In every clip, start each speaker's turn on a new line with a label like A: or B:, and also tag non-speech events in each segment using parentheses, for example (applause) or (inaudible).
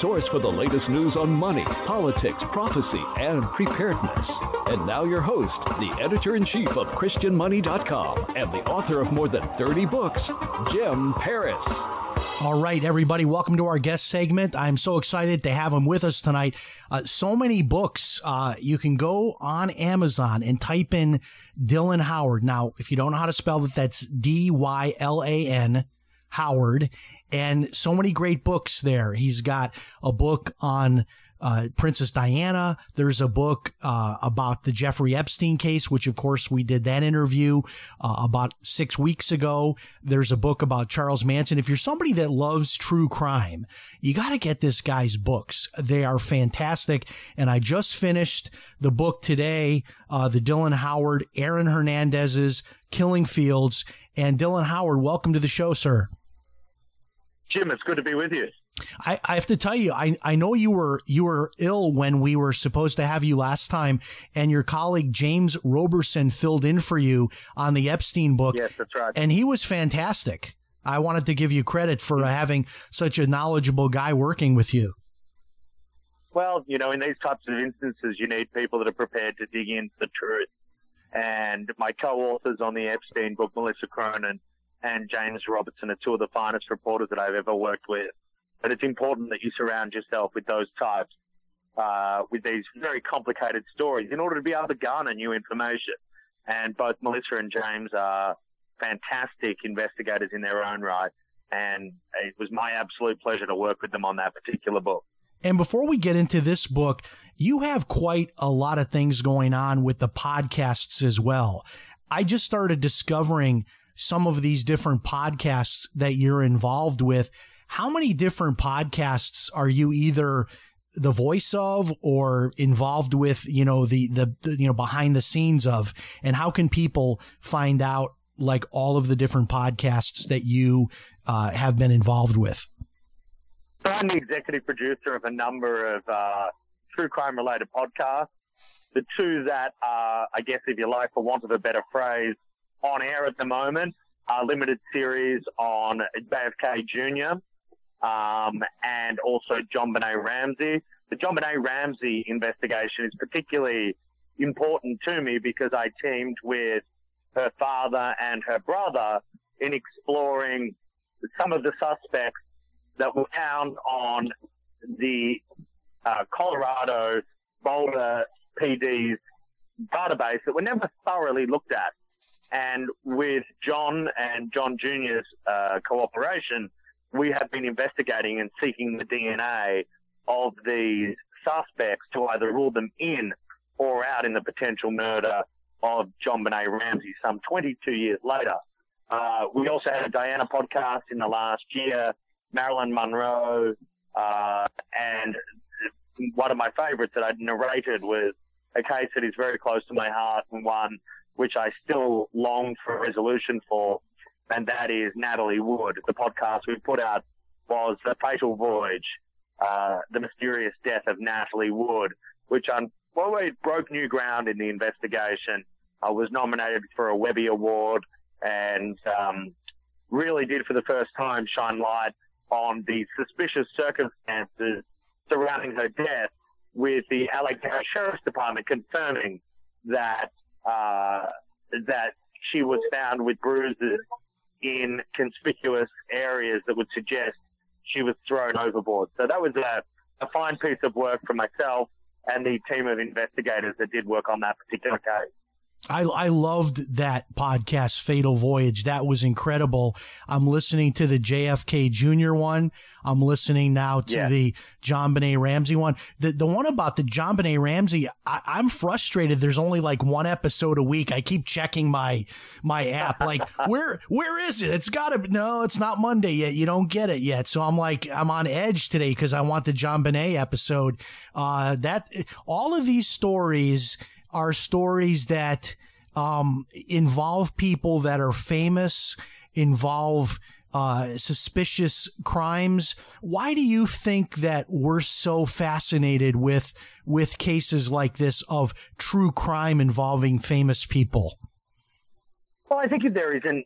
A: Source for the latest news on money, politics, prophecy, and preparedness. And now your host, the editor in chief of ChristianMoney.com and the author of more than 30 books, Jim Paris.
B: All right, everybody, welcome to our guest segment. I'm so excited to have him with us tonight. Uh, so many books. Uh, you can go on Amazon and type in Dylan Howard. Now, if you don't know how to spell it, that's D Y L A N Howard. And so many great books there. He's got a book on uh, Princess Diana. There's a book uh, about the Jeffrey Epstein case, which of course we did that interview uh, about six weeks ago. There's a book about Charles Manson. If you're somebody that loves true crime, you got to get this guy's books. They are fantastic. And I just finished the book today, uh, the Dylan Howard, Aaron Hernandez's Killing Fields. And Dylan Howard, welcome to the show, sir.
C: Jim, it's good to be with you.
B: I, I have to tell you, I, I know you were you were ill when we were supposed to have you last time, and your colleague James Robertson filled in for you on the Epstein book.
C: Yes, that's right.
B: And he was fantastic. I wanted to give you credit for having such a knowledgeable guy working with you.
C: Well, you know, in these types of instances, you need people that are prepared to dig into the truth. And my co-authors on the Epstein book, Melissa Cronin and James Robertson, are two of the finest reporters that I've ever worked with. But it's important that you surround yourself with those types, uh, with these very complicated stories in order to be able to garner new information. And both Melissa and James are fantastic investigators in their own right. And it was my absolute pleasure to work with them on that particular book.
B: And before we get into this book, you have quite a lot of things going on with the podcasts as well. I just started discovering some of these different podcasts that you're involved with. How many different podcasts are you either the voice of or involved with, you know, the, the, the you know, behind the scenes of? And how can people find out like all of the different podcasts that you uh, have been involved with?
C: So I'm the executive producer of a number of uh, true crime related podcasts. The two that are, I guess, if you like, for want of a better phrase, on air at the moment are limited series on JFK Jr. Um, and also JonBenét Ramsey. The JonBenét Ramsey investigation is particularly important to me because I teamed with her father and her brother in exploring some of the suspects that were found on the uh, Colorado Boulder PD's database that were never thoroughly looked at. And with John and John Jr.'s uh, cooperation, we have been investigating and seeking the DNA of these suspects to either rule them in or out in the potential murder of JonBenét Ramsey some 22 years later. Uh, we also had a Diana podcast in the last year, Marilyn Monroe, uh, and one of my favorites that I'd narrated was a case that is very close to my heart and one which I still long for a resolution for, and that is Natalie Wood. The podcast we put out was The Fatal Voyage, uh, The Mysterious Death of Natalie Wood, which um, well, broke new ground in the investigation. I was nominated for a Webby Award and um, really did for the first time shine light on the suspicious circumstances surrounding her death with the LA Sheriff's Department confirming that uh, that she was found with bruises in conspicuous areas that would suggest she was thrown overboard. So that was a, a fine piece of work for myself and the team of investigators that did work on that particular case.
B: I, I loved that podcast, Fatal Voyage. That was incredible. I'm listening to the JFK Jr. one. I'm listening now to yeah. the JonBenét Ramsey one. The the one about the JonBenét Ramsey, I, I'm frustrated. There's only like one episode a week. I keep checking my my app. Like (laughs) where where is it? It's got to no. It's not Monday yet. You don't get it yet. So I'm like I'm on edge today because I want the JonBenét episode. Uh, that all of these stories are stories that um, involve people that are famous, involve uh, suspicious crimes. Why do you think that we're so fascinated with with cases like this of true crime involving famous people?
C: Well, I think there isn't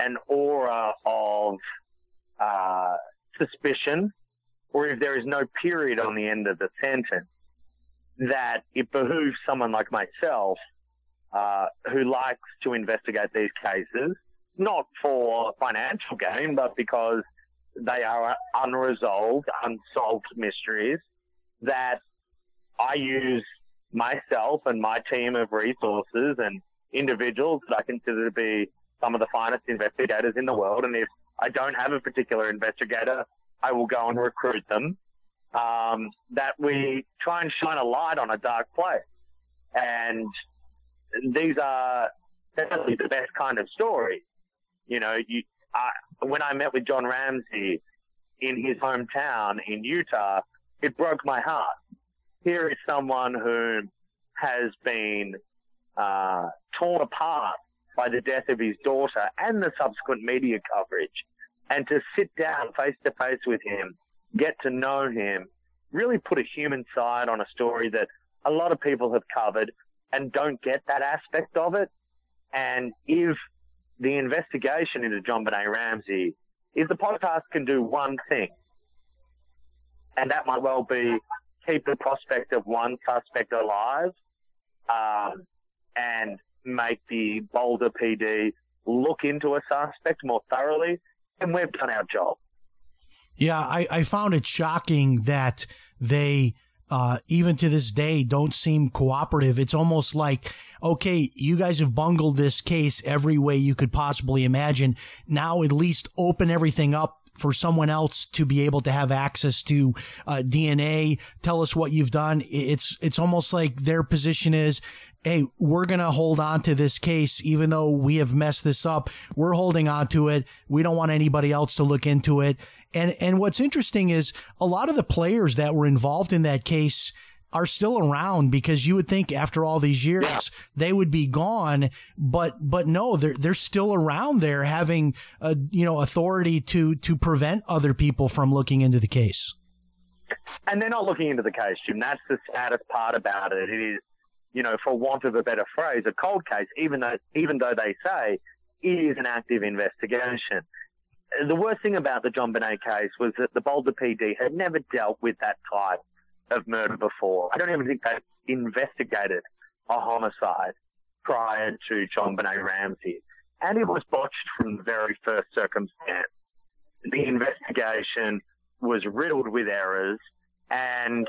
C: an aura of uh, suspicion, or if there is no period on the end of the sentence, that it behooves someone like myself, uh, who likes to investigate these cases, not for financial gain, but because they are unresolved, unsolved mysteries that I use myself and my team of resources and individuals that I consider to be some of the finest investigators in the world. And if I don't have a particular investigator, I will go and recruit them um, that we try and shine a light on a dark place. And these are definitely the best kind of stories. You know, you, I, when I met with John Ramsey in his hometown in Utah, it broke my heart. Here is someone who has been uh, torn apart by the death of his daughter and the subsequent media coverage. And to sit down face to face with him get to know him, really put a human side on a story that a lot of people have covered and don't get that aspect of it. And if the investigation into John JonBenét Ramsey, if the podcast can do one thing, and that might well be keep the prospect of one suspect alive, um, and make the Boulder PD look into a suspect more thoroughly, then we've done our job.
B: Yeah, I, I found it shocking that they uh, even to this day don't seem cooperative. It's almost like, okay, you guys have bungled this case every way you could possibly imagine. Now at least open everything up for someone else to be able to have access to uh, DNA. Tell us what you've done. It's it's almost like their position is, hey, we're going to hold on to this case, even though we have messed this up. We're holding on to it. We don't want anybody else to look into it. And and what's interesting is a lot of the players that were involved in that case are still around because you would think after all these years yeah. they would be gone but but no they're they're still around there having a you know authority to to prevent other people from looking into the case.
C: And they're not looking into the case Jim. That's the saddest part about it. It is you know for want of a better phrase a cold case even though even though they say it is an active investigation the worst thing about the JonBenét case was that the Boulder PD had never dealt with that type of murder before. I don't even think they investigated a homicide prior to JonBenét Ramsey. And it was botched from the very first circumstance. The investigation was riddled with errors and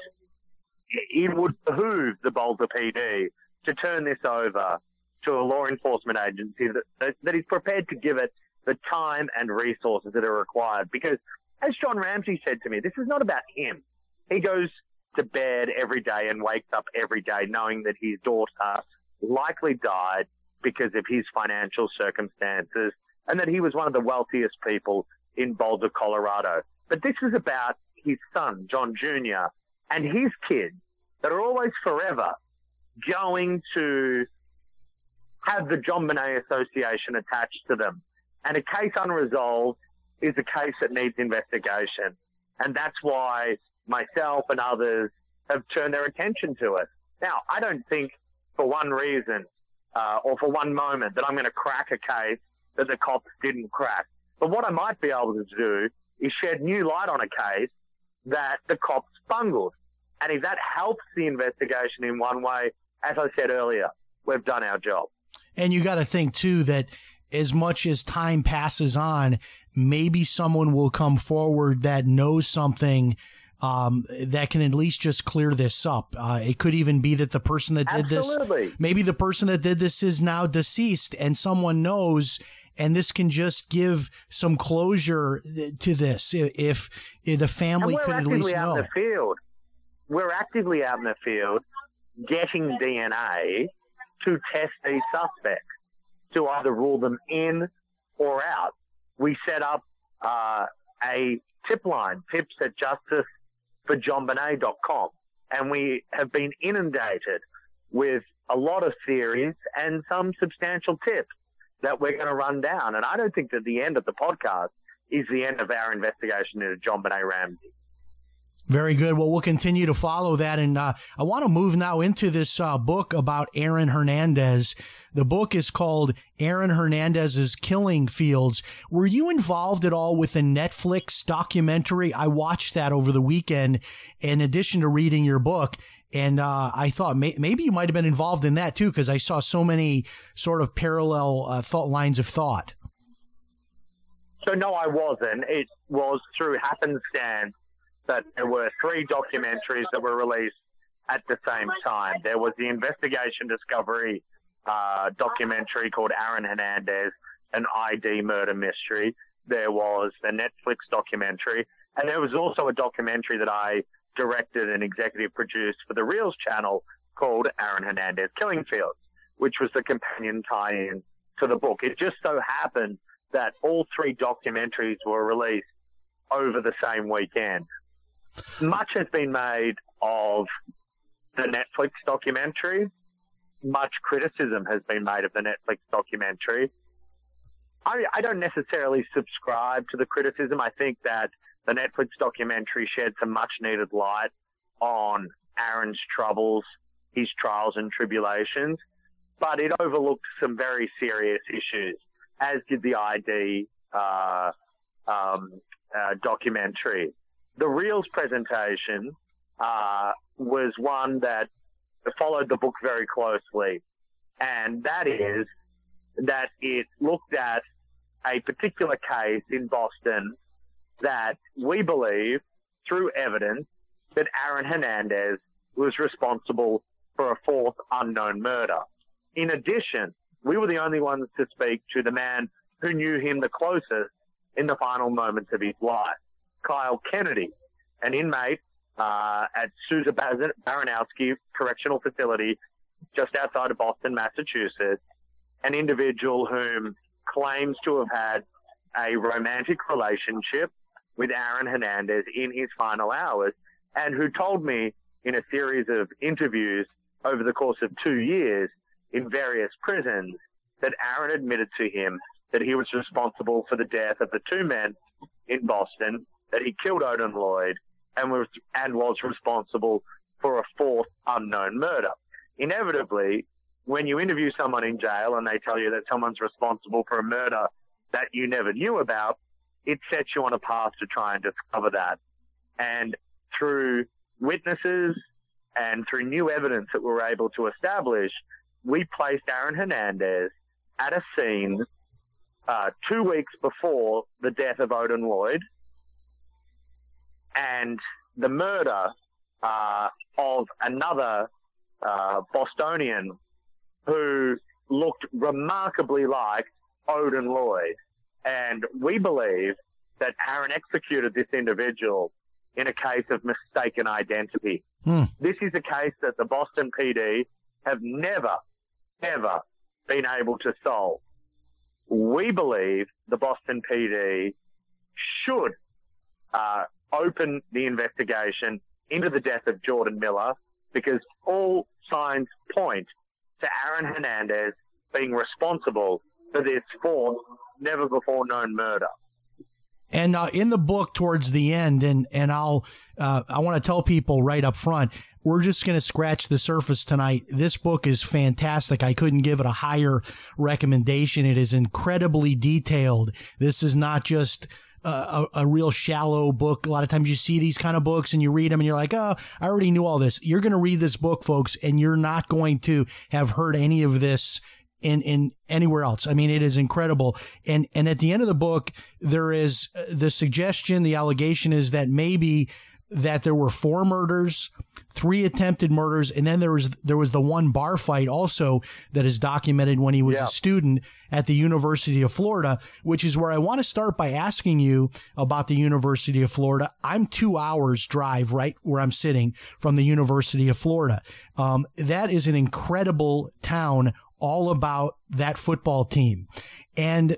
C: it would behoove the Boulder PD to turn this over to a law enforcement agency that, that is prepared to give it the time and resources that are required. Because as John Ramsey said to me, this is not about him. He goes to bed every day and wakes up every day knowing that his daughter likely died because of his financial circumstances and that he was one of the wealthiest people in Boulder, Colorado. But this is about his son, John Jr., and his kids that are always forever going to have the JonBenét Association attached to them and a case unresolved is a case that needs investigation. And that's why myself and others have turned their attention to it. Now, I don't think for one reason uh, or for one moment that I'm going to crack a case that the cops didn't crack. But what I might be able to do is shed new light on a case that the cops bungled. And if that helps the investigation in one way, as I said earlier, we've done our job.
B: And you got to think too that as much as time passes on, maybe someone will come forward that knows something um, that can at least just clear this up. Uh, it could even be that the person that did
C: Absolutely.
B: this, maybe the person that did this is now deceased and someone knows. And this can just give some closure to this if, if the family
C: we're
B: could at
C: actively
B: least
C: out
B: know.
C: in the field. We're actively out in the field getting DNA to test these suspects to either rule them in or out. We set up uh, a tip line, tips at justice for johnbonet.com, and we have been inundated with a lot of theories and some substantial tips that we're going to run down. And I don't think that the end of the podcast is the end of our investigation into JonBenét Ramsey.
B: Very good. Well, we'll continue to follow that. And uh, I want to move now into this uh, book about Aaron Hernandez. The book is called Aaron Hernandez's Killing Fields. Were you involved at all with the Netflix documentary? I watched that over the weekend in addition to reading your book. And uh, I thought may- maybe you might have been involved in that too, because I saw so many sort of parallel uh, thought lines of thought.
C: So no, I wasn't. It was through happenstance that there were three documentaries that were released at the same time. There was the investigation discovery uh, documentary called Aaron Hernandez, an ID murder mystery. There was the Netflix documentary, and there was also a documentary that I directed and executive produced for the Reelz channel called Aaron Hernandez Killing Fields, which was the companion tie-in to the book. It just so happened that all three documentaries were released over the same weekend. Much has been made of the Netflix documentary. Much criticism has been made of the Netflix documentary. I, I don't necessarily subscribe to the criticism. I think that the Netflix documentary shed some much needed light on Aaron's troubles, his trials and tribulations, but it overlooked some very serious issues, as did the ID uh, um, uh, documentary. The Reelz presentation uh, was one that followed the book very closely, and that is that it looked at a particular case in Boston that we believe, through evidence, that Aaron Hernandez was responsible for a fourth unknown murder. In addition, we were the only ones to speak to the man who knew him the closest in the final moments of his life, Kyle Kennedy, an inmate uh, at Souza Baranowski Correctional Facility just outside of Boston, Massachusetts, an individual whom claims to have had a romantic relationship with Aaron Hernandez in his final hours and who told me in a series of interviews over the course of two years in various prisons that Aaron admitted to him that he was responsible for the death of the two men in Boston, that he killed Odin Lloyd and was, and was responsible for a fourth unknown murder. Inevitably, when you interview someone in jail and they tell you that someone's responsible for a murder that you never knew about, it sets you on a path to try and discover that. And through witnesses and through new evidence that we were able to establish, we placed Aaron Hernandez at a scene uh, two weeks before the death of Odin Lloyd and the murder uh, of another uh, Bostonian who looked remarkably like Odin Lloyd. And we believe that Aaron executed this individual in a case of mistaken identity.
B: Hmm.
C: This is a case that the Boston PD have never, ever been able to solve. We believe the Boston PD should uh, open the investigation into the death of Jordan Miller because all signs point to Aaron Hernandez being responsible for this fourth, never before known murder.
B: And uh, in the book, towards the end, and and I'll uh, I want to tell people right up front, we're just going to scratch the surface tonight. This book is fantastic. I couldn't give it a higher recommendation. It is incredibly detailed. This is not just a, a, real shallow book. A lot of times you see these kind of books and you read them and you're like, oh, I already knew all this. You're going to read this book, folks, and you're not going to have heard any of this in in anywhere else. I mean, it is incredible. And and at the end of the book, there is uh, the suggestion, the allegation is that maybe that there were four murders, three attempted murders, and then there was there was the one bar fight also that is documented when he was yeah. a student at the University of Florida, which is where I want to start by asking you about the University of Florida. I'm two hours drive right where I'm sitting from the University of Florida. Um, that is an incredible town, all about that football team, and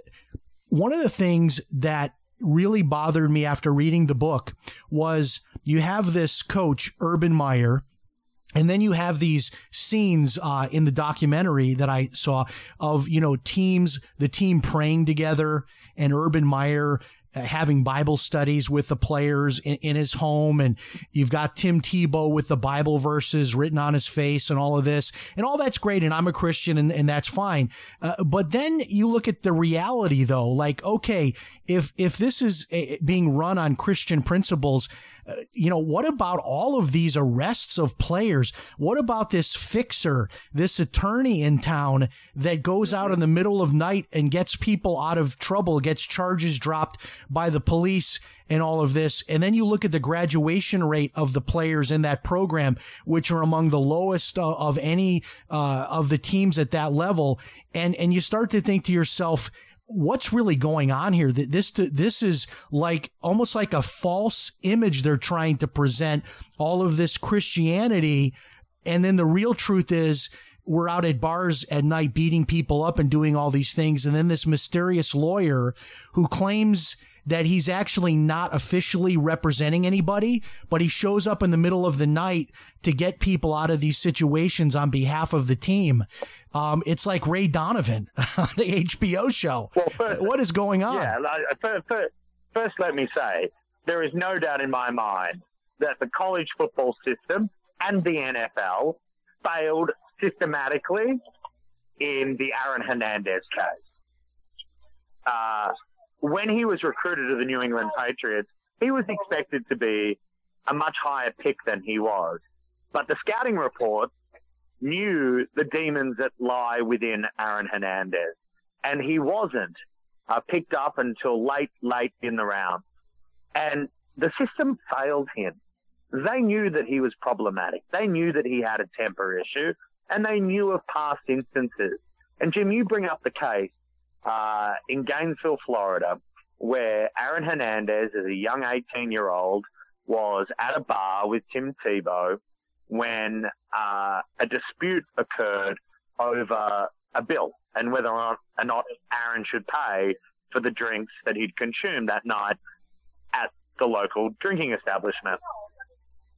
B: one of the things that really bothered me after reading the book was you have this coach, Urban Meyer, and then you have these scenes uh, in the documentary that I saw of you know teams, the team praying together, and Urban Meyer Uh, having Bible studies with the players in, in, his home. And you've got Tim Tebow with the Bible verses written on his face and all of this. And all that's great. And I'm a Christian and, and that's fine. Uh, but then you look at the reality though, like, okay, if, if this is a, being run on Christian principles, you know, what about all of these arrests of players? What about this fixer, this attorney in town that goes out in the middle of night and gets people out of trouble, gets charges dropped by the police and all of this. And then you look at the graduation rate of the players in that program, which are among the lowest uh, of any uh, of the teams at that level. And, and you start to think to yourself, what's really going on here? This this is like almost like a false image they're trying to present all of this christianity. And then the real truth is we're out at bars at night beating people up and doing all these things. And then this mysterious lawyer who claims that he's actually not officially representing anybody, but he shows up in the middle of the night to get people out of these situations on behalf of the team. Um, it's like Ray Donovan (laughs) on the HBO show. Well, first, what is going on?
C: Yeah, first, first, first, let me say there is no doubt in my mind that the college football system and the NFL failed systematically in the Aaron Hernandez case. Uh, when he was recruited to the New England Patriots, he was expected to be a much higher pick than he was. But the scouting report knew the demons that lie within Aaron Hernandez. And he wasn't uh, picked up until late, late in the round. And the system failed him. They knew that he was problematic. They knew that he had a temper issue and they knew of past instances. And Jim, you bring up the case, uh, in Gainesville, Florida, where Aaron Hernandez, as a young 18 year old, was at a bar with Tim Tebow when uh, a dispute occurred over a bill and whether or not Aaron should pay for the drinks that he'd consumed that night at the local drinking establishment.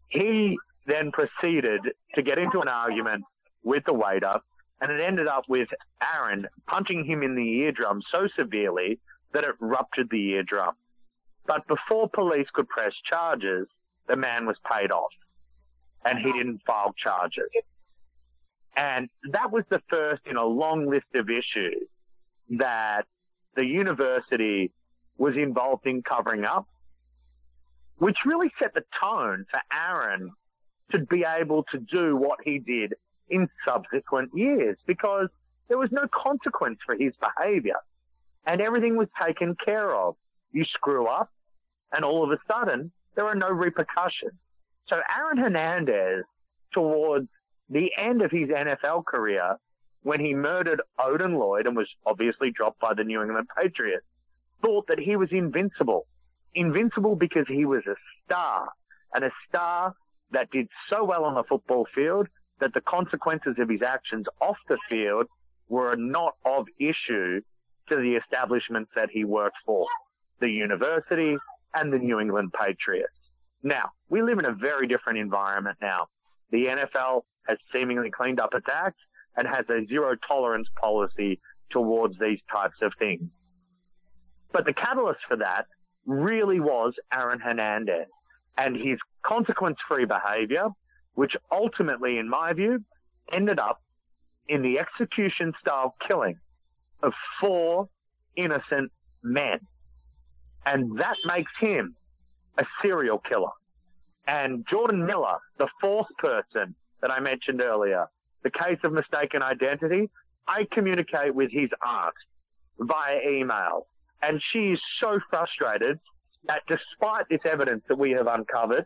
C: He then proceeded to get into an argument with the waiter, and it ended up with Aaron punching him in the eardrum so severely that it ruptured the eardrum. But before police could press charges, the man was paid off and he didn't file charges. And that was the first in a long list of issues that the university was involved in covering up, which really set the tone for Aaron to be able to do what he did in subsequent years because there was no consequence for his behavior and everything was taken care of. You screw up and all of a sudden there are no repercussions. So Aaron Hernandez, towards the end of his NFL career, when he murdered Odin Lloyd and was obviously dropped by the New England Patriots, thought that he was invincible. Invincible because he was a star, and a star that did so well on the football field that the consequences of his actions off the field were not of issue to the establishments that he worked for, the university and the New England Patriots. Now, we live in a very different environment now. The NFL has seemingly cleaned up its act and has a zero tolerance policy towards these types of things. But the catalyst for that really was Aaron Hernandez and his consequence free behavior, which ultimately, in my view, ended up in the execution style killing of four innocent men. And that makes him a serial killer. And Jordan Miller, the fourth person that I mentioned earlier, the case of mistaken identity, I communicate with his aunt via email. And she is so frustrated that despite this evidence that we have uncovered,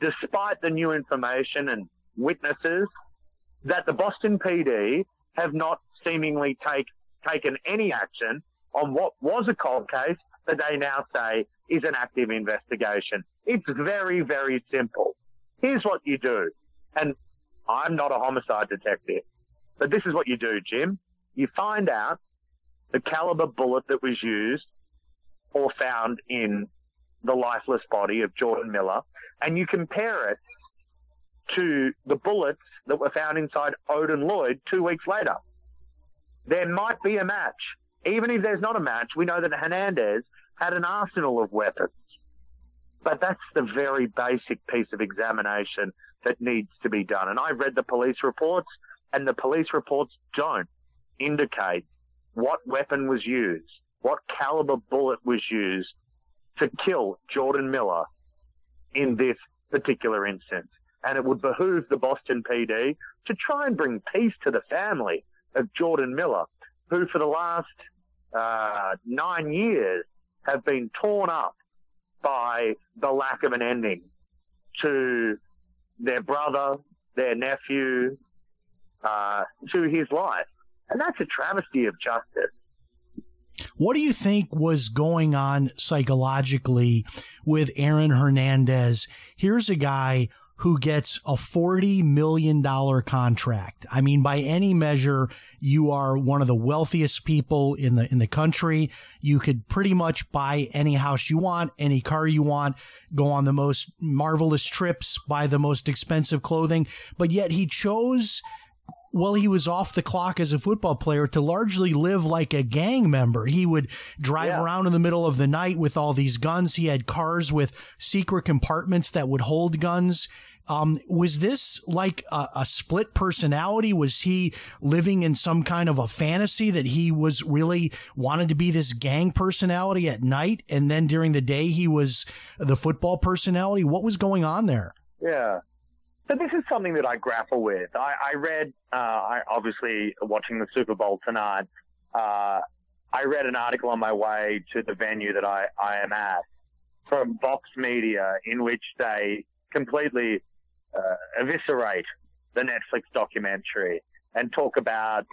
C: despite the new information and witnesses, that the Boston PD have not seemingly take, taken any action on what was a cold case that they now say is an active investigation. It's very, very simple. Here's what you do. And I'm not a homicide detective, but this is what you do, Jim. You find out the caliber bullet that was used or found in the lifeless body of Jordan Miller, and you compare it to the bullets that were found inside Odin Lloyd two weeks later. There might be a match. Even if there's not a match, we know that Hernandez had an arsenal of weapons. But that's the very basic piece of examination that needs to be done. And I've read the police reports, and the police reports don't indicate what weapon was used, what caliber bullet was used to kill Jordan Miller in this particular instance. And it would behoove the Boston PD to try and bring peace to the family of Jordan Miller, who for the last uh, nine years have been torn up by the lack of an ending to their brother, their nephew, uh, to his life. And that's a travesty of justice.
B: What do you think was going on psychologically with Aaron Hernandez? Here's a guy who gets a $40 million contract. I mean, by any measure, you are one of the wealthiest people in the, in the country. You could pretty much buy any house you want, any car you want, go on the most marvelous trips, buy the most expensive clothing. But yet he chose while he was off the clock as a football player to largely live like a gang member. He would drive yeah. around in the middle of the night with all these guns. He had cars with secret compartments that would hold guns. Um, was this like a, a, split personality? Was he living in some kind of a fantasy that he was really wanted to be this gang personality at night, and then during the day he was the football personality? What was going on there?
C: Yeah. So this is something that I grapple with. I, I read, uh, I obviously watching the Super Bowl tonight. Uh, I read an article on my way to the venue that I, I am at from Vox Media in which they completely uh, eviscerate the Netflix documentary and talk about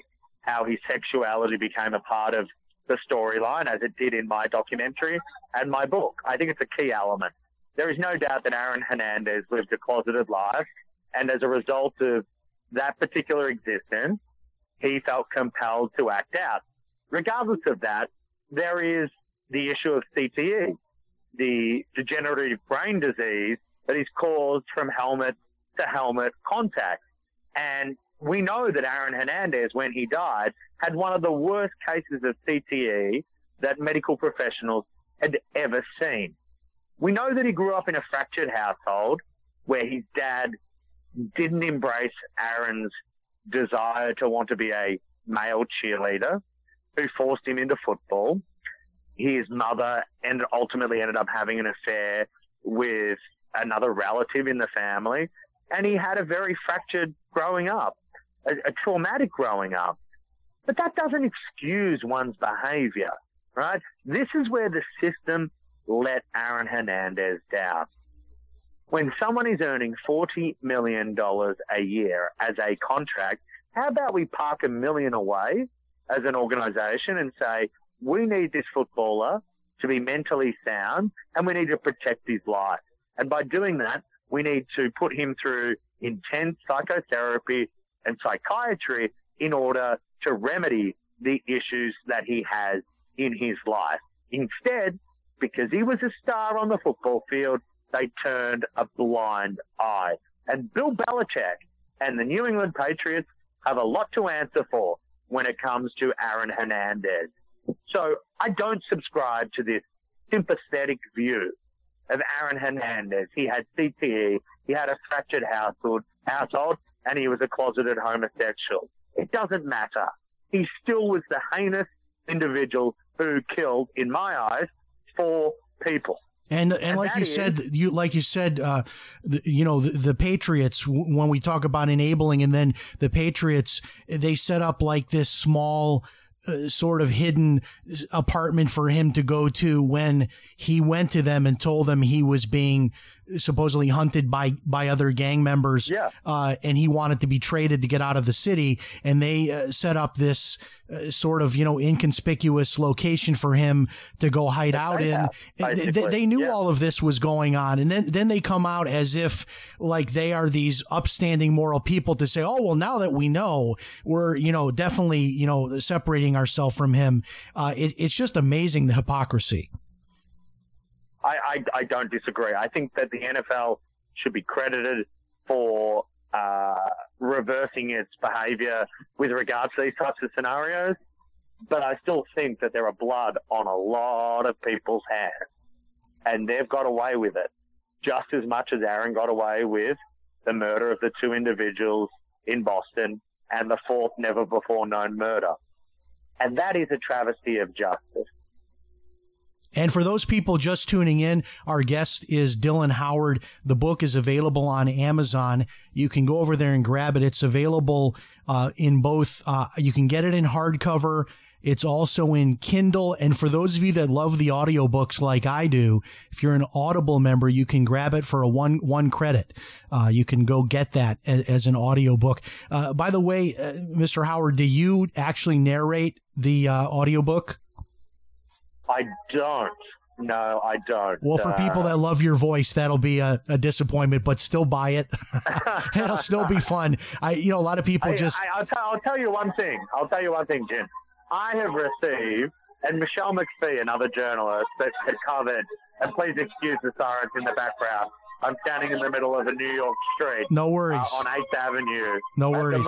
C: how his sexuality became a part of the storyline as it did in my documentary and my book. I think it's a key element. There is no doubt that Aaron Hernandez lived a closeted life. And as a result of that particular existence, he felt compelled to act out. Regardless of that, there is the issue of CTE, the degenerative brain disease that is caused from helmet to helmet contact. And we know that Aaron Hernandez, when he died, had one of the worst cases of CTE that medical professionals had ever seen. We know that he grew up in a fractured household where his dad didn't embrace Aaron's desire to want to be a male cheerleader, who forced him into football. His mother and ultimately ended up having an affair with another relative in the family and he had a very fractured growing up, a, a traumatic growing up. But that doesn't excuse one's behavior, right? This is where the system let Aaron Hernandez down. When someone is earning $40 million a year as a contract, how about we park a million away as an organization and say, we need this footballer to be mentally sound and we need to protect his life. And by doing that, we need to put him through intense psychotherapy and psychiatry in order to remedy the issues that he has in his life. Instead, because he was a star on the football field, they turned a blind eye. And Bill Belichick and the New England Patriots have a lot to answer for when it comes to Aaron Hernandez. So I don't subscribe to this sympathetic view of Aaron Hernandez. He had CTE, he had a fractured household, household, and he was a closeted homosexual. It doesn't matter. He still was the heinous individual who killed, in my eyes, four people.
B: And, and, and like you is, said, you like you said, uh, the, you know, the, the, Patriots. When we talk about enabling, and then the Patriots, they set up like this small uh, sort of hidden apartment for him to go to when he went to them and told them he was being supposedly hunted by by other gang members.
C: Yeah.
B: Uh, and he wanted to be traded to get out of the city, and they uh, set up this uh, sort of you know inconspicuous location for him to go hide out in.
C: have,
B: They- they, they knew
C: Yeah.
B: all of this was going on, and then then they come out as if like they are these upstanding moral people to say, oh well, now that we know, we're you know definitely you know separating ourselves from him. Uh, it, it's just amazing the hypocrisy.
C: I, I, I don't disagree. I think that the NFL should be credited for uh, reversing its behavior with regards to these types of scenarios. But I still think that there are blood on a lot of people's hands. And they've got away with it just as much as Aaron got away with the murder of the two individuals in Boston and the fourth never before known murder. And that is a travesty of justice.
B: And for those people just tuning in, our guest is Dylan Howard. The book is available on Amazon. You can go over there and grab it. It's available uh, in both. Uh, you can get it in hardcover. It's also in Kindle. And for those of you that love the audiobooks like I do, if you're an Audible member, you can grab it for a one one credit. Uh, you can go get that as, as an audiobook. Uh, by the way, uh, Mr. Howard, do you actually narrate the uh, audiobook?
C: I don't. No, I don't.
B: Well, for
C: Uh,
B: people that love your voice, that'll be a, a disappointment, but still buy it. (laughs) It'll still be fun. I, you know, a lot of people
C: I,
B: just.
C: I, will tell, I'll tell you one thing. I'll tell you one thing, Jim. I have received, and Michelle McPhee, another journalist that had covered, and please excuse the sirens in the background. I'm standing in the middle of a New York street
B: no
C: uh,
B: worries.
C: on 8th Avenue.
B: No worries.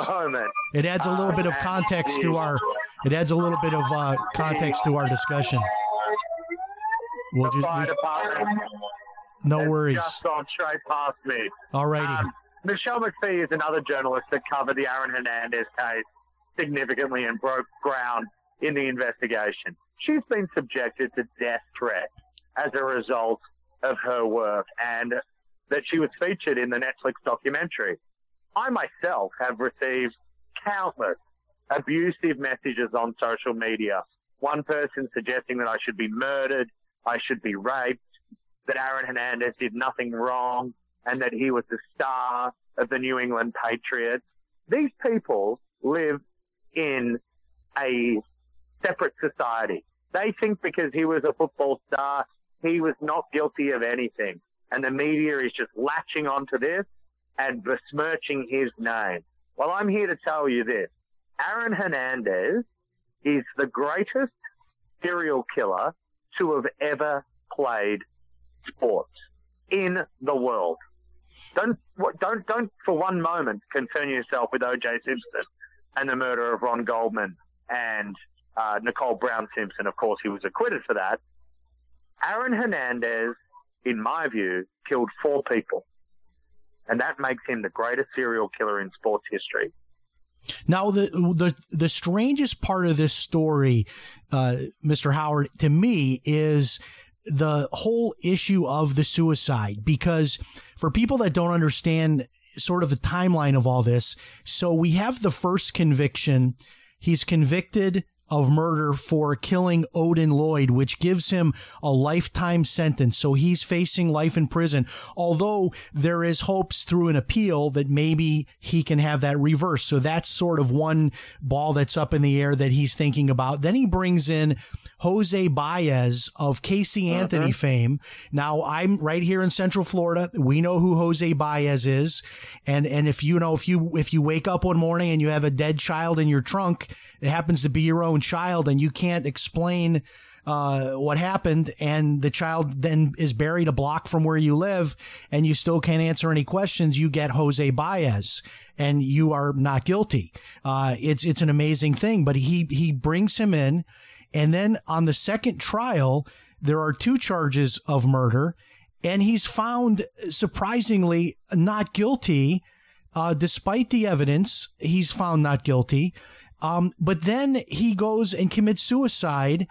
B: It adds a little bit of
C: Uh,
B: context to our. It adds a little bit of uh, context to our discussion. We'll
C: The
B: just,
C: fire
B: we-
C: department
B: no worries.
C: just gone straight past me.
B: Alrighty.
C: Um, Michelle McPhee is another journalist that covered the Aaron Hernandez case significantly and broke ground in the investigation. She's been subjected to death threats as a result of her work and that she was featured in the Netflix documentary. I myself have received countless abusive messages on social media. One person suggesting that I should be murdered, I should be raped, that Aaron Hernandez did nothing wrong, and that he was the star of the New England Patriots. These people live in a separate society. They think because he was a football star, he was not guilty of anything. And the media is just latching onto this and besmirching his name. Well, I'm here to tell you this. Aaron Hernandez is the greatest serial killer to have ever played sports in the world. Don't don't don't for one moment concern yourself with O.J. Simpson and the murder of Ron Goldman and uh, Nicole Brown Simpson. Of course, he was acquitted for that. Aaron Hernandez, in my view, killed four people, and that makes him the greatest serial killer in sports history.
B: Now, the the the strangest part of this story, uh, Mr. Howard, to me is the whole issue of the suicide. Because for people that don't understand sort of the timeline of all this, so we have the first conviction. He's convicted of murder for killing Odin Lloyd, which gives him a lifetime sentence. So he's facing life in prison. Although there is hopes through an appeal that maybe he can have that reversed. So that's sort of one ball that's up in the air that he's thinking about. Then he brings in Jose Baez of Casey Anthony fame. Now I'm right here in Central Florida. We know who Jose Baez is. And, and if you know, if you, if you wake up one morning and you have a dead child in your trunk, it happens to be your own child and you can't explain, uh, what happened and the child then is buried a block from where you live and you still can't answer any questions, you get Jose Baez and you are not guilty. Uh, it's, it's an amazing thing, but he, he brings him in. And then on the second trial, there are two charges of murder and he's found surprisingly not guilty. Uh, despite the evidence, he's found not guilty. Um, but then he goes and commits suicide.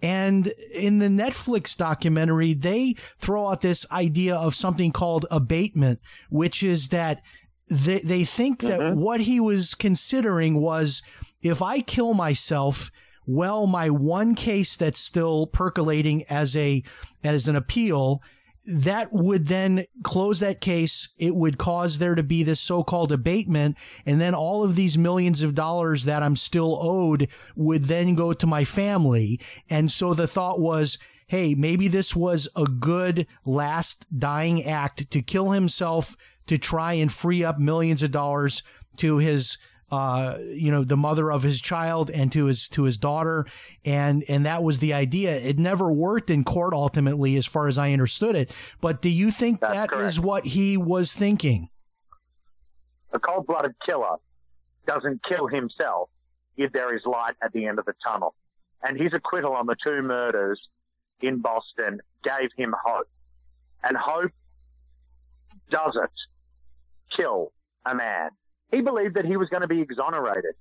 B: And in the Netflix documentary, they throw out this idea of something called abatement, which is that they, they think that what he was considering was if I kill myself, well, my one case that's still percolating as a, as an appeal, that would then close that case. It would cause there to be this so-called abatement. And then all of these millions of dollars that I'm still owed would then go to my family. And so the thought was, Hey, maybe this was a good last dying act to kill himself to try and free up millions of dollars to his uh, you know, the mother of his child and to his to his daughter, and and that was the idea. It never worked in court ultimately, as far as I understood it. But do you think
C: That's
B: that
C: correct.
B: is what he was thinking?
C: A cold-blooded killer doesn't kill himself if there is light at the end of the tunnel. And his acquittal on the two murders in Boston gave him hope. And hope doesn't kill a man. He believed that he was going to be exonerated.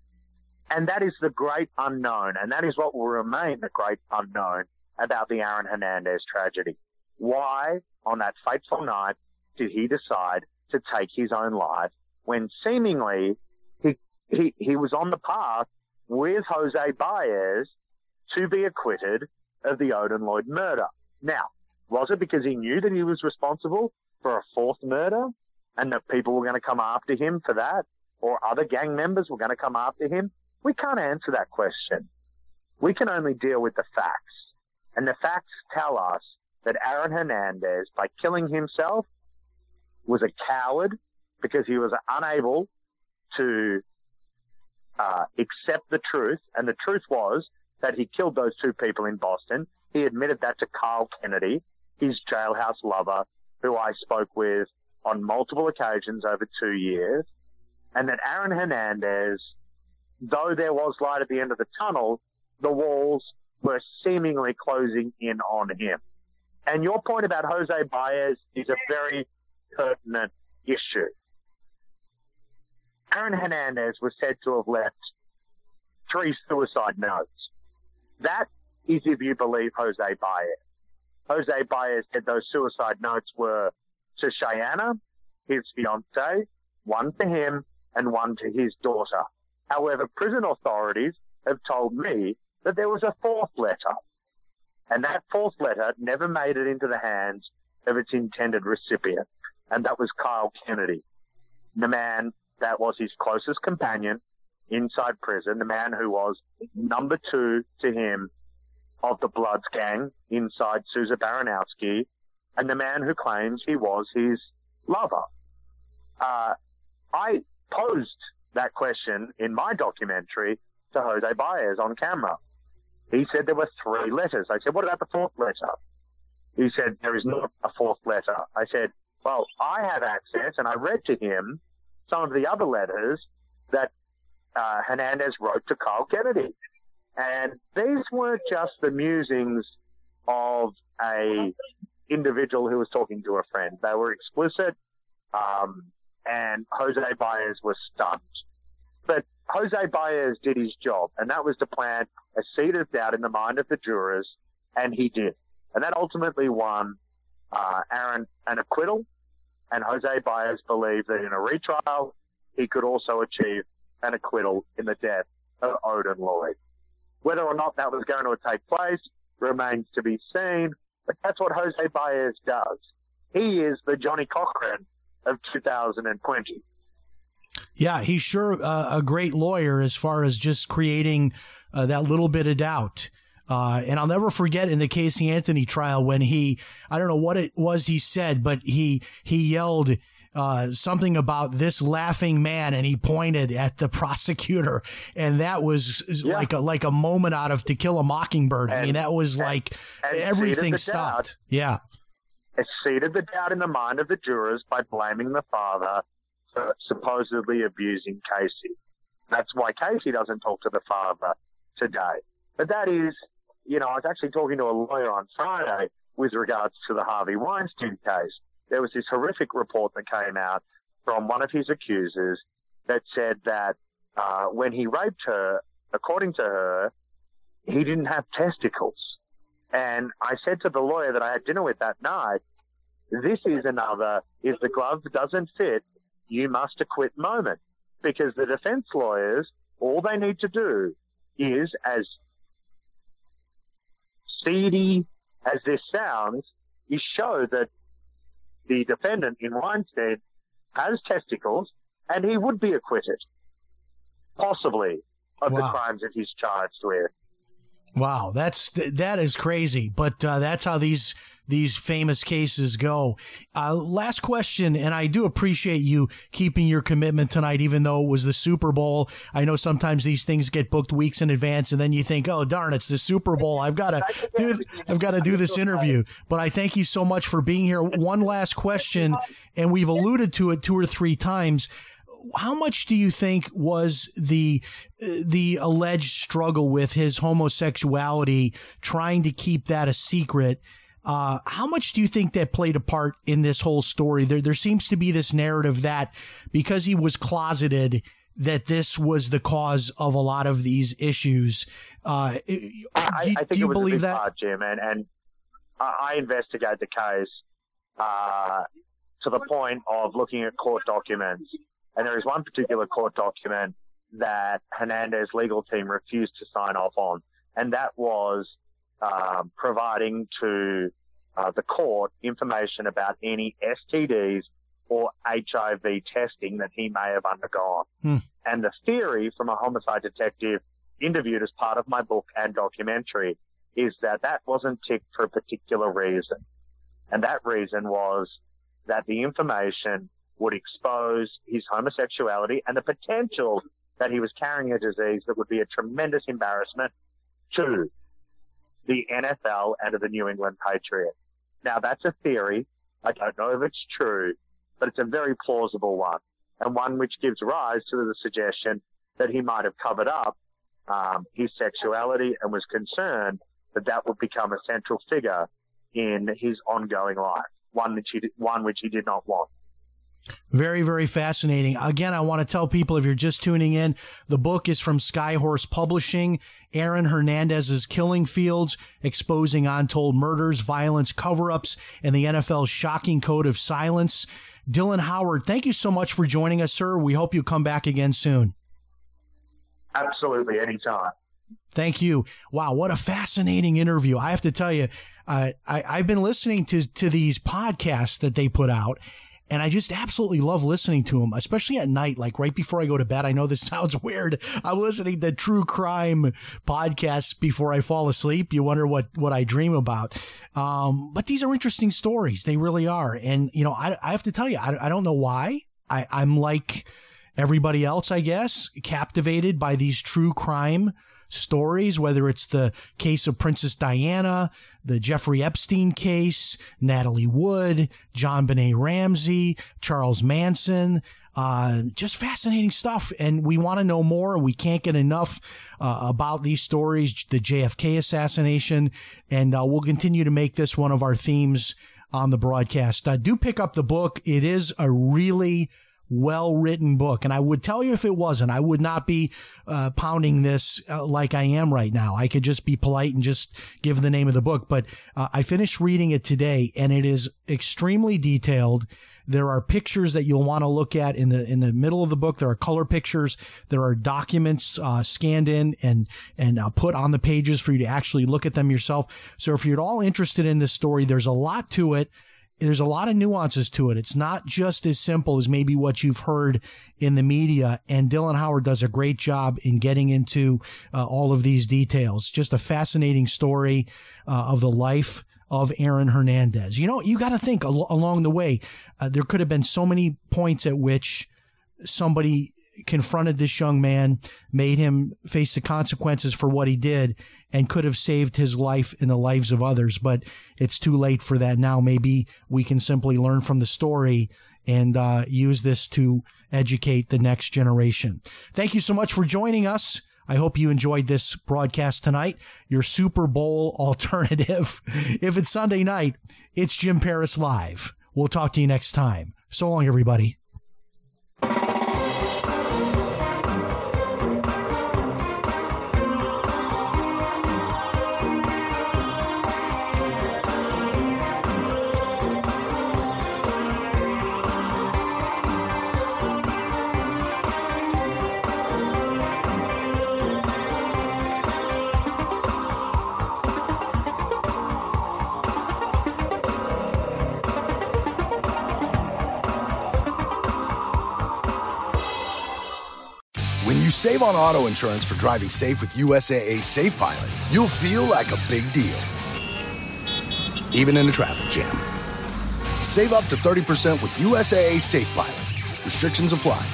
C: And that is the great unknown. And that is what will remain the great unknown about the Aaron Hernandez tragedy. Why, on that fateful night, did he decide to take his own life when seemingly he, he, he was on the path with Jose Baez to be acquitted of the Odin Lloyd murder? Now, was it because he knew that he was responsible for a fourth murder and that people were going to come after him for that? Or other gang members were going to come after him? We can't answer that question. We can only deal with the facts. And the facts tell us that Aaron Hernandez, by killing himself, was a coward because he was unable to uh, accept the truth. And the truth was that he killed those two people in Boston. He admitted that to Carl Kennedy, his jailhouse lover, who I spoke with on multiple occasions over two years and that Aaron Hernandez, though there was light at the end of the tunnel, the walls were seemingly closing in on him. And your point about Jose Baez is a very pertinent issue. Aaron Hernandez was said to have left three suicide notes. That is if you believe Jose Baez. Jose Baez said those suicide notes were to Cheyenne, his fiancee, one to him and one to his daughter. However, prison authorities have told me that there was a fourth letter. And that fourth letter never made it into the hands of its intended recipient. And that was Kyle Kennedy, the man that was his closest companion inside prison, the man who was number two to him of the Bloods gang inside Souza Baranowski, and the man who claims he was his lover. Uh, I posed that question in my documentary to Jose Baez on camera. He said there were three letters. I said, what about the fourth letter? He said, there is not a fourth letter. I said, well, I have access and I read to him some of the other letters that uh, Hernandez wrote to Carl Kennedy. And these weren't just the musings of a individual who was talking to a friend. They were explicit. Um, and Jose Baez was stunned. But Jose Baez did his job, and that was to plant a seed of doubt in the mind of the jurors, and he did. And that ultimately won uh, Aaron an acquittal, and Jose Baez believed that in a retrial, he could also achieve an acquittal in the death of Odin Lloyd. Whether or not that was going to take place remains to be seen, but that's what Jose Baez does. He is the Johnnie Cochran of 2020.
B: Yeah, he's sure uh, a great lawyer as far as just creating uh, that little bit of doubt. Uh, and I'll never forget in the Casey Anthony trial when he, I don't know what it was he said, but he, he yelled, uh, something about this laughing man and he pointed at the (laughs) prosecutor and that was
C: Yeah.
B: like a like a moment out of to kill a mockingbird i mean that was
C: and-
B: like
C: and
B: everything stopped
C: doubt.
B: yeah
C: It seeded the doubt in the mind of the jurors by blaming the father for supposedly abusing Casey. That's why Casey doesn't talk to the father today. But that is, you know, I was actually talking to a lawyer on Friday with regards to the Harvey Weinstein case. There was this horrific report that came out from one of his accusers that said that uh, when he raped her, according to her, he didn't have testicles. And I said to the lawyer that I had dinner with that night, this is another, if the glove doesn't fit, you must acquit moment. Because the defense lawyers, all they need to do is, as seedy as this sounds, is show that the defendant in Weinstein has testicles and he would be acquitted, possibly, of wow. the crimes that he's charged with.
B: Wow, that's that is crazy, but uh, that's how these these famous cases go. Uh, last question, and I do appreciate you keeping your commitment tonight, even though it was the Super Bowl. I know sometimes these things get booked weeks in advance, and then you think, "Oh darn, it's the Super Bowl! I've got to (laughs) do I've got to do this interview." But I thank you so much for being here. One last (laughs) question, and we've alluded to it two or three times how much do you think was the the alleged struggle with his homosexuality, trying to keep that a secret? Uh, how much do you think that played a part in this whole story? There, there seems to be this narrative that because he was closeted, that this was the cause of a lot of these issues. Uh,
C: do, I, I, think do you believe that, part, Jim? And, and I investigate the case uh, to the point of looking at court documents and there is one particular court document that Hernandez's legal team refused to sign off on, and that was um, providing to uh, the court information about any STDs or HIV testing that he may have undergone. Hmm. And the theory from a homicide detective interviewed as part of my book and documentary is that that wasn't ticked for a particular reason. And that reason was that the information would expose his homosexuality and the potential that he was carrying a disease that would be a tremendous embarrassment to the NFL and to the New England Patriots. Now that's a theory. I don't know if it's true, but it's a very plausible one and one which gives rise to the suggestion that he might have covered up um, his sexuality and was concerned that that would become a central figure in his ongoing life, one which he, one which he did not want.
B: Very, very fascinating. Again, I want to tell people if you're just tuning in, the book is from Skyhorse Publishing. Aaron Hernandez's Killing Fields, exposing untold murders, violence, cover ups, and the NFL's shocking code of silence. Dylan Howard, thank you so much for joining us, sir. We hope you come back again soon.
C: Absolutely, anytime.
B: Thank you. Wow, what a fascinating interview. I have to tell you, uh, I, I've been listening to, to these podcasts that they put out, and I just absolutely love listening to them, especially at night, like right before I go to bed. I know this (laughs) sounds weird. I'm listening to true crime podcasts before I fall asleep. You wonder what, what I dream about. Um, but these are interesting stories. They really are. And, you know, I, I have to tell you, I, I don't know why. I, I'm like everybody else, I guess, captivated by these true crime stories, whether it's the case of Princess Diana, the Jeffrey Epstein case, Natalie Wood, JonBenét Ramsey, Charles Manson. Uh, just fascinating stuff. And we want to know more, and we can't get enough uh, about these stories, the JFK assassination. And uh, we'll continue to make this one of our themes on the broadcast. Uh, do pick up the book. It is a really well written book. And I would tell you if it wasn't, I would not be uh, pounding this uh, like I am right now. I could just be polite and just give the name of the book. But uh, I finished reading it today and it is extremely detailed. There are pictures that you'll want to look at in the in the middle of the book. There are color pictures. There are documents uh, scanned in and and uh, put on the pages for you to actually look at them yourself. So if you're at all interested in this story, there's a lot to it there's a lot of nuances to it. It's not just as simple as maybe what you've heard in the media. And Dylan Howard does a great job in getting into uh, all of these details. Just a fascinating story uh, of the life of Aaron Hernandez. You know, you got to think al- along the way, uh, there could have been so many points at which somebody confronted this young man, made him face the consequences for what he did, and could have saved his life and the lives of others. But it's too late for that now. Maybe we can simply learn from the story and uh, use this to educate the next generation. Thank you so much for joining us. I hope you enjoyed this broadcast tonight. Your Super Bowl (laughs) alternative. if it's Sunday night, it's Jim Paris Live. We'll talk to you next time. So long, everybody.
D: Save on auto insurance for driving safe with USAA Safe Pilot, you'll feel like a big deal, even in a traffic jam. Save up to 30% with USAA Safe Pilot. Restrictions apply.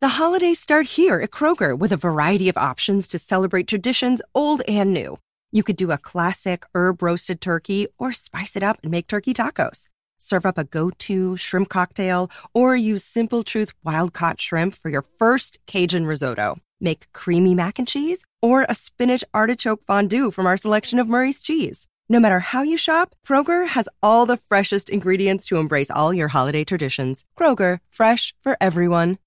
E: The holidays start here at Kroger with a variety of options to celebrate traditions old and new. You could do a classic herb roasted turkey or spice it up and make turkey tacos. Serve up a go to shrimp cocktail or use Simple Truth wild caught shrimp for your first Cajun risotto. Make creamy mac and cheese or a spinach artichoke fondue from our selection of Murray's cheese. No matter how you shop, Kroger has all the freshest ingredients to embrace all your holiday traditions. Kroger, fresh for everyone.